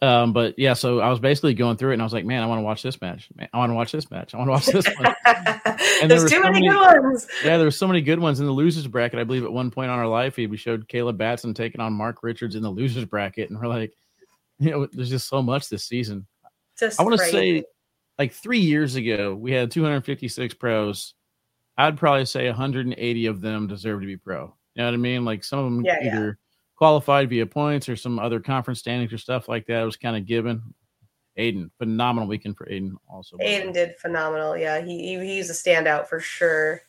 [SPEAKER 1] Um, but yeah, so I was basically going through it and I was like, man, I want to watch this match. Man, I want to watch this match. I want to watch this one. there
[SPEAKER 2] There's
[SPEAKER 1] were
[SPEAKER 2] too
[SPEAKER 1] so
[SPEAKER 2] many
[SPEAKER 1] many-
[SPEAKER 2] good ones.
[SPEAKER 1] yeah, there were so many good ones in the losers bracket. I believe at one point on our live feed, we showed Caleb Batson taking on Mark Richards in the losers bracket, and we're like, you know, there's just so much this season.
[SPEAKER 2] Just
[SPEAKER 1] I want to say, like three years ago, we had 256 pros. I'd probably say 180 of them deserve to be pro. You know what I mean? Like some of them
[SPEAKER 2] Yeah, yeah.
[SPEAKER 1] either qualified via points or some other conference standings or stuff like that. It was kind of given. Aiden, phenomenal weekend for Aiden. Also.
[SPEAKER 2] Aiden did phenomenal. Yeah, he, he he's a standout for sure.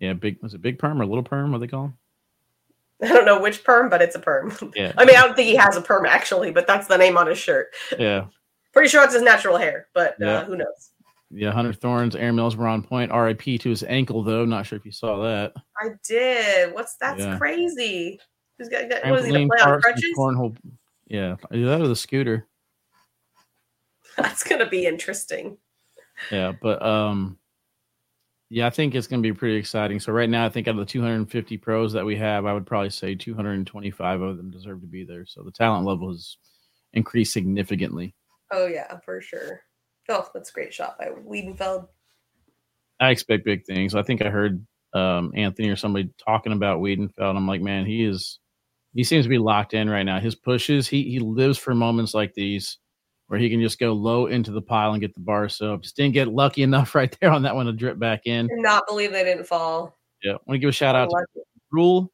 [SPEAKER 1] yeah, big was it big perm or little perm? What they call? 'em?
[SPEAKER 2] I don't know which perm, but it's a perm.
[SPEAKER 1] Yeah,
[SPEAKER 2] I mean, I don't think he has a perm actually, but that's the name on his shirt.
[SPEAKER 1] yeah,
[SPEAKER 2] Pretty sure it's his natural hair, but
[SPEAKER 1] Yeah.
[SPEAKER 2] uh, who knows?
[SPEAKER 1] yeah. Hunter Thorns, Aaron Mills were on point. RIP to his ankle though. Not sure if you saw that.
[SPEAKER 2] I did. What's that's
[SPEAKER 1] Yeah.
[SPEAKER 2] crazy. Who's got, got what is he to play on crutches?
[SPEAKER 1] cornhole. Yeah, either that or the scooter.
[SPEAKER 2] That's gonna be interesting.
[SPEAKER 1] Yeah, but um, yeah, I think it's going to be pretty exciting. So right now, I think out of the 250 pros that we have, I would probably say 225 of them deserve to be there. So the talent level has increased significantly.
[SPEAKER 2] Oh yeah, for sure. Oh, that's a great shot by Wiedenfeld.
[SPEAKER 1] I expect big things. I think I heard um, Anthony or somebody talking about Wiedenfeld. I'm like, man, he is. He seems to be locked in right now. His pushes, he he lives for moments like these where he can just go low into the pile and get the bar soap. Just didn't get lucky enough right there on that one to drip back in.
[SPEAKER 2] Not believe they didn't fall.
[SPEAKER 1] Yeah, I want to give a shout out to. Rule.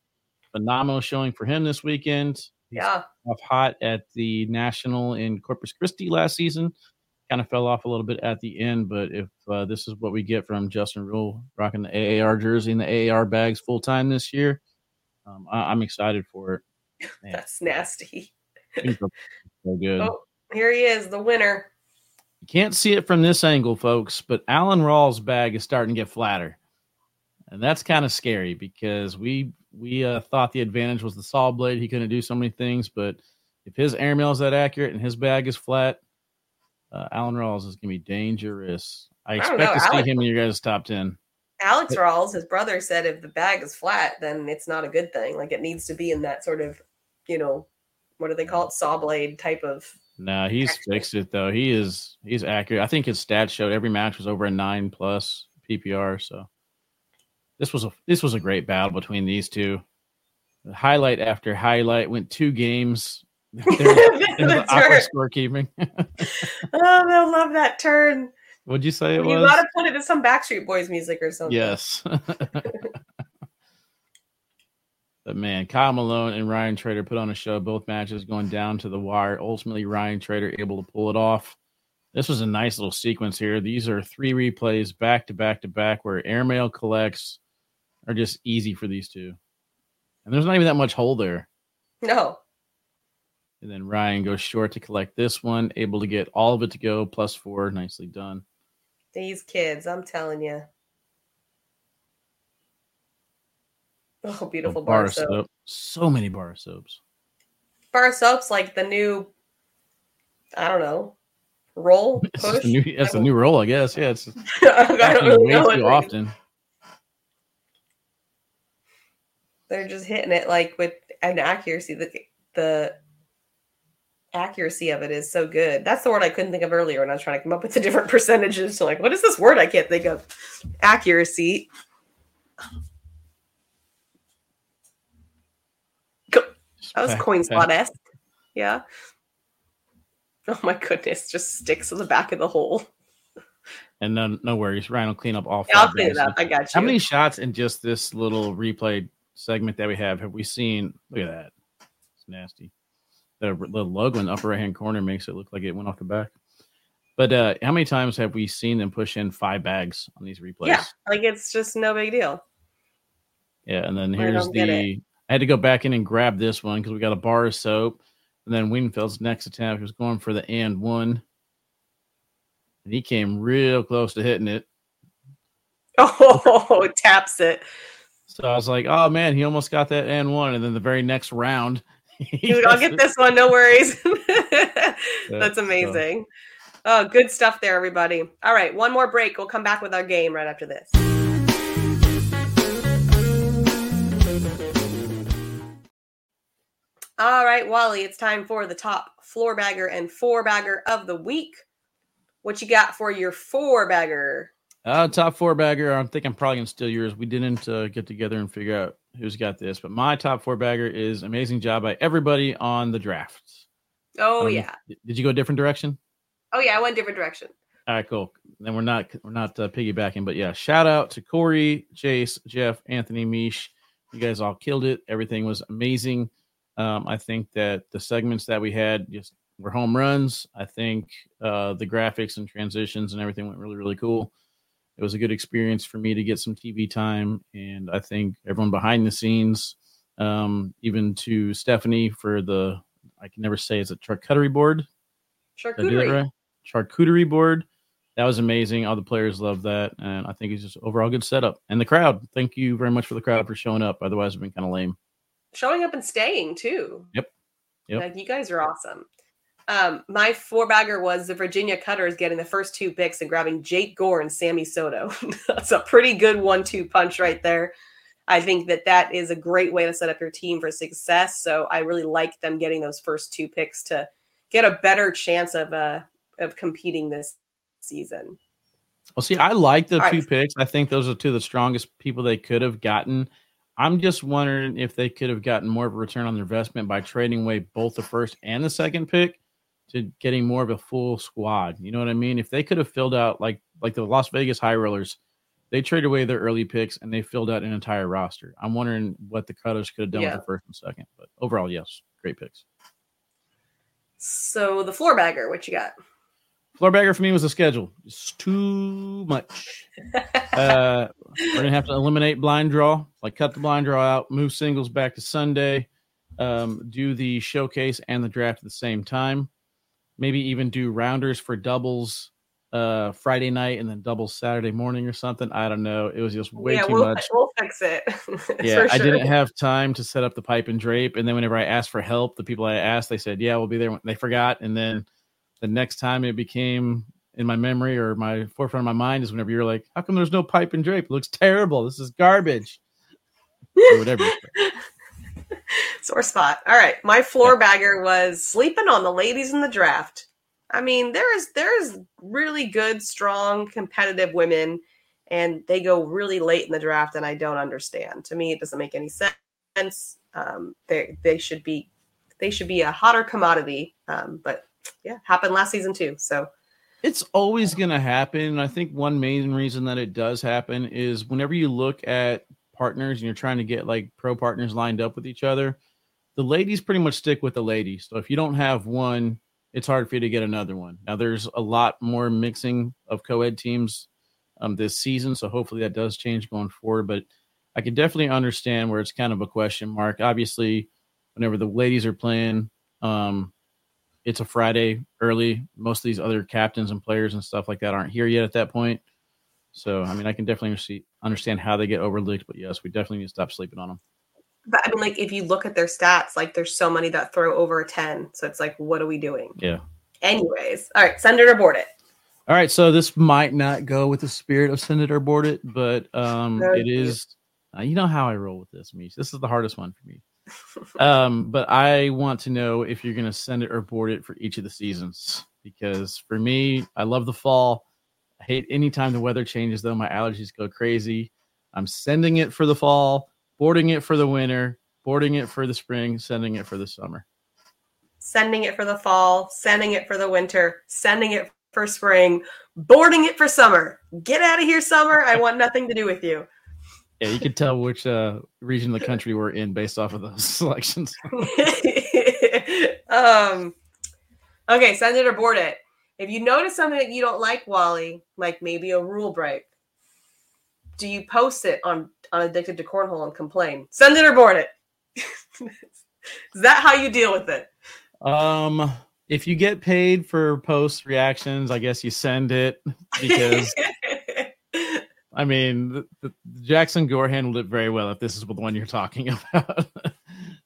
[SPEAKER 1] Phenomenal showing for him this weekend. He's
[SPEAKER 2] Yeah,
[SPEAKER 1] off hot at the National in Corpus Christi last season. Kind of fell off a little bit at the end, but if uh, this is what we get from Justin Rule rocking the AAR jersey and the AAR bags full time this year, um, I- I'm excited for it. Man,
[SPEAKER 2] that's nasty.
[SPEAKER 1] so good.
[SPEAKER 2] Oh, here he is, the winner.
[SPEAKER 1] You can't see it from this angle, folks, but Alan Rawls' bag is starting to get flatter. And that's kind of scary because we we uh, thought the advantage was the saw blade. He couldn't do so many things, but if his airmail is that accurate and his bag is flat, uh, Alan Rawls is going to be dangerous. I expect
[SPEAKER 2] know,
[SPEAKER 1] to see
[SPEAKER 2] Alex-
[SPEAKER 1] him in your guys' top 10.
[SPEAKER 2] Alex Rawls, his brother, said if the bag is flat, then it's not a good thing. Like it needs to be in that sort of, you know, what do they call it, saw blade type of.
[SPEAKER 1] Nah, he's
[SPEAKER 2] Excellent.
[SPEAKER 1] fixed it though. He is he's accurate. I think his stats showed every match was over a nine plus PPR. So this was a this was a great battle between these two. Highlight after highlight went two games. There was- there was
[SPEAKER 2] The
[SPEAKER 1] scorekeeping.
[SPEAKER 2] Oh, they'll love that turn.
[SPEAKER 1] What'd you say it
[SPEAKER 2] you
[SPEAKER 1] was?
[SPEAKER 2] gotta put it to some Backstreet Boys music or something.
[SPEAKER 1] Yes. but man, Kyle Malone and Ryan Trader put on a show, both matches going down to the wire. Ultimately, Ryan Trader able to pull it off. This was a nice little sequence here. These are three replays back to back to back where airmail collects are just easy for these two. And there's not even that much hole there.
[SPEAKER 2] No.
[SPEAKER 1] And then Ryan goes short to collect this one, able to get all of it to go, plus four. Nicely done.
[SPEAKER 2] These kids, I'm telling you. Oh, beautiful
[SPEAKER 1] oh,
[SPEAKER 2] bar, bar soap. soap.
[SPEAKER 1] So many bar soaps.
[SPEAKER 2] Bar soaps like the new, I don't know, roll. Push.
[SPEAKER 1] It's a new, that's a new roll, I guess. Yeah, it's
[SPEAKER 2] I don't really
[SPEAKER 1] way too often.
[SPEAKER 2] They're just hitting it like with an accuracy that the accuracy of it is so good. That's the word I couldn't think of earlier when I was trying to come up with the different percentages. So like, what is this word I can't think of? Accuracy. That was coin slot esque. Yeah. Oh my goodness, just sticks in the back of the hole.
[SPEAKER 1] And no, no worries. Ryan will clean up all
[SPEAKER 2] yeah, I'll clean it up. I got you.
[SPEAKER 1] How many shots in just this little replay segment that we have have we seen? Look at that. It's nasty. The, the logo in the upper right hand corner makes it look like it went off the back. But uh how many times have we seen them push in five bags on these replays?
[SPEAKER 2] Yeah, like it's just no big deal.
[SPEAKER 1] Yeah, and then here's the I had to go back in and grab this one because we got a bar of soap. And then Wingfield's next attempt was going for the and one. And he came real close to hitting it.
[SPEAKER 2] Oh, taps it.
[SPEAKER 1] So I was like, oh man, he almost got that and one. And then the very next round,
[SPEAKER 2] dude, I'll get this one. No worries. That's amazing. Oh, good stuff there, everybody. All right, one more break. We'll come back with our game right after this. All right, Wally, it's time for the top floor bagger and four bagger of the week. What you got for your four bagger?
[SPEAKER 1] Uh, top four bagger. I think I'm probably gonna steal yours. We didn't uh, get together and figure out who's got this, but my top four bagger is amazing job by everybody on the draft.
[SPEAKER 2] Oh um, yeah.
[SPEAKER 1] Did you go a different direction?
[SPEAKER 2] Oh yeah, I went different direction.
[SPEAKER 1] All right, cool. Then we're not we're not uh, piggybacking, but yeah, shout out to Corey, Chase, Jeff, Anthony, Meesh. You guys all killed it. Everything was amazing. Um, I think that the segments that we had just were home runs. I think uh, the graphics and transitions and everything went really, really cool. It was a good experience for me to get some TV time, and I think everyone behind the scenes, um, even to Stephanie for the I can never say it's a charcuterie board.
[SPEAKER 2] Charcuterie. Right?
[SPEAKER 1] Charcuterie board. That was amazing. All the players loved that, and I think it's just overall good setup. And the crowd. Thank you very much for the crowd for showing up. Otherwise, it'd been kind of lame
[SPEAKER 2] showing up and staying too.
[SPEAKER 1] Yep.
[SPEAKER 2] Yep. Like you guys are awesome. Um, my four bagger was the Virginia Cutters getting the first two picks and grabbing Jake Gore and Sammy Soto. That's a pretty good one-two punch right there. I think that that is a great way to set up your team for success. So I really like them getting those first two picks to get a better chance of uh of competing this season.
[SPEAKER 1] Well, see, I like the All two right. picks. I think those are two of the strongest people they could have gotten. I'm just wondering if they could have gotten more of a return on their investment by trading away both the first and the second pick to getting more of a full squad. You know what I mean? If they could have filled out like like the Las Vegas High Rollers, they traded away their early picks and they filled out an entire roster. I'm wondering what the Cutters could have done yeah. with the first and second. But overall, yes, great picks.
[SPEAKER 2] So the floor bagger, what you got?
[SPEAKER 1] Floor bagger for me was the schedule. It's too much. uh, we're gonna have to eliminate blind draw, like cut the blind draw out, move singles back to Sunday, um, do the showcase and the draft at the same time. Maybe even do rounders for doubles uh, Friday night and then doubles Saturday morning or something. I don't know. It was just way yeah, too
[SPEAKER 2] we'll,
[SPEAKER 1] much.
[SPEAKER 2] We'll fix it.
[SPEAKER 1] yeah, sure. I didn't have time to set up the pipe and drape. And then whenever I asked for help, the people I asked, they said, "Yeah, we'll be there." They forgot, and then the next time it became in my memory or my forefront of my mind is whenever you're like, how come there's no pipe and drape? It looks terrible. This is garbage. or whatever.
[SPEAKER 2] Sore spot. All right. My floor bagger was sleeping on the ladies in the draft. I mean, there's there's really good, strong, competitive women, and they go really late in the draft, and I don't understand. To me, it doesn't make any sense. Um, they they should be they should be a hotter commodity. Um, but yeah, happened last season too. So
[SPEAKER 1] it's always going to happen. I think one main reason that it does happen is whenever you look at partners and you're trying to get like pro partners lined up with each other, the ladies pretty much stick with the ladies. So if you don't have one, it's hard for you to get another one. Now there's a lot more mixing of co-ed teams um, this season, so hopefully that does change going forward. But I can definitely understand where it's kind of a question mark. Obviously, whenever the ladies are playing, um, it's a Friday early. Most of these other captains and players and stuff like that aren't here yet at that point. So, I mean, I can definitely see, understand how they get overlooked, but yes, we definitely need to stop sleeping on them.
[SPEAKER 2] But I mean, like, if you look at their stats, like, there's so many that throw over a 10. So it's like, what are we doing?
[SPEAKER 1] Yeah.
[SPEAKER 2] Anyways, all right, send it or board it.
[SPEAKER 1] All right, so this might not go with the spirit of send it or board it, but um, it is Uh, you know how I roll with this, Meesh. This is the hardest one for me. um, but I want to know if you're going to send it or board it for each of the seasons because for me, I love the fall. I hate anytime the weather changes, though. My allergies go crazy. I'm sending it for the fall, boarding it for the winter, boarding it for the spring, sending it for the summer.
[SPEAKER 2] Sending it for the fall, sending it for the winter, sending it for spring, boarding it for summer. Get out of here, summer. I want nothing to do with you.
[SPEAKER 1] Yeah, you can tell which uh, region of the country we're in based off of those selections.
[SPEAKER 2] um, okay, send it or board it. If you notice something that you don't like, Wally, like maybe a rule break, do you post it on, on Addicted to Cornhole and complain? Send it or board it. Is that how you deal with it?
[SPEAKER 1] Um, if you get paid for post reactions, I guess you send it because I mean, the, the, Jackson Gore handled it very well. If this is the one you're talking about,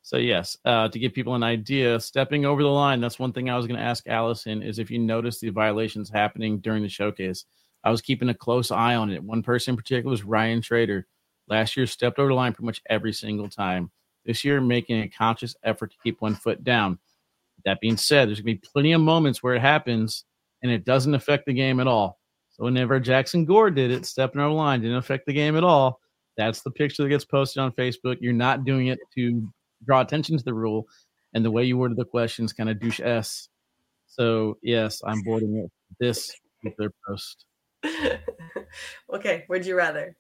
[SPEAKER 1] so yes, uh, to give people an idea, stepping over the line. That's one thing I was going to ask Allison is if you notice the violations happening during the showcase. I was keeping a close eye on it. One person in particular was Ryan Trader. Last year, stepped over the line pretty much every single time. This year, making a conscious effort to keep one foot down. That being said, there's going to be plenty of moments where it happens and it doesn't affect the game at all. So whenever Jackson Gore did it, stepping over the line didn't affect the game at all. That's the picture that gets posted on Facebook. You're not doing it to draw attention to the rule, and the way you worded the questions kind of douche s. So yes, I'm boarding it. This with their post.
[SPEAKER 2] okay, would you rather?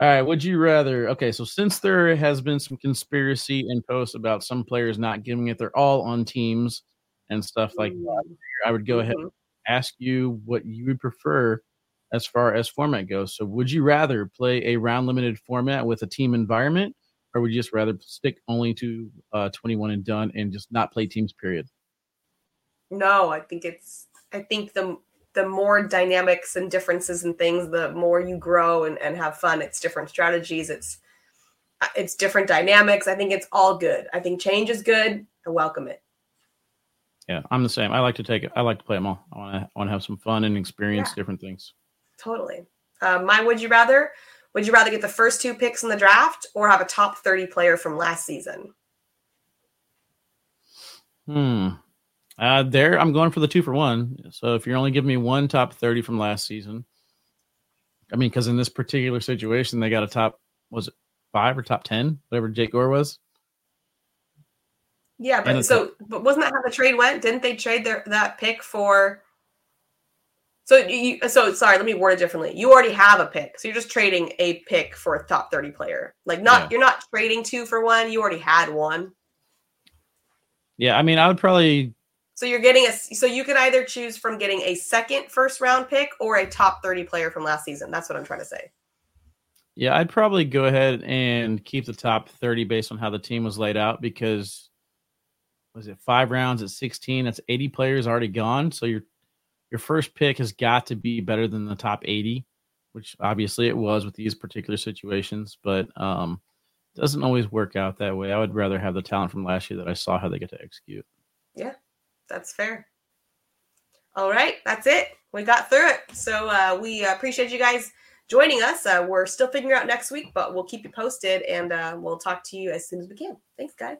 [SPEAKER 1] All right, would you rather? Okay, so since there has been some conspiracy and posts about some players not giving it their all on teams and stuff like that, I would go ahead mm-hmm ask you what you would prefer as far as format goes. So, would you rather play a round limited format with a team environment, or would you just rather stick only to uh, 21 and done and just not play teams, period?
[SPEAKER 2] No, I think it's, I think the, the more dynamics and differences and things, the more you grow and, and have fun. It's different strategies. It's, uh, it's different dynamics. I think it's all good. I think change is good. I welcome it.
[SPEAKER 1] Yeah, I'm the same. I like to take it. I like to play them all. I want to want to have some fun and experience yeah. different things.
[SPEAKER 2] Totally. Um, my would you rather? Would you rather get the first two picks in the draft or have a top 30 player from last season?
[SPEAKER 1] Hmm. Uh, there, I'm going for the two for one. So if you're only giving me one top 30 from last season, I mean, because in this particular situation, they got a top, was it five or top 10, whatever Jake Gore was?
[SPEAKER 2] Yeah, but so but wasn't that how the trade went? Didn't they trade their that pick for? So you so sorry, let me word it differently. You already have a pick, so you're just trading a pick for a top thirty player. Like not yeah. you're not trading two for one. You already had one.
[SPEAKER 1] Yeah, I mean, I would probably.
[SPEAKER 2] So you're getting a so you can either choose from getting a second first round pick or a top thirty player from last season. That's what I'm trying to say.
[SPEAKER 1] Yeah, I'd probably go ahead and keep the top 30 based on how the team was laid out because was it five rounds at 16? That's 80 players already gone. So your your first pick has got to be better than the top 80, which obviously it was with these particular situations, but um doesn't always work out that way. I would rather have the talent from last year that I saw how they get to execute.
[SPEAKER 2] Yeah, that's fair. All right, that's it. We got through it. So uh, we appreciate you guys joining us. Uh, we're still figuring out next week, but we'll keep you posted and uh, we'll talk to you as soon as we can. Thanks, guys.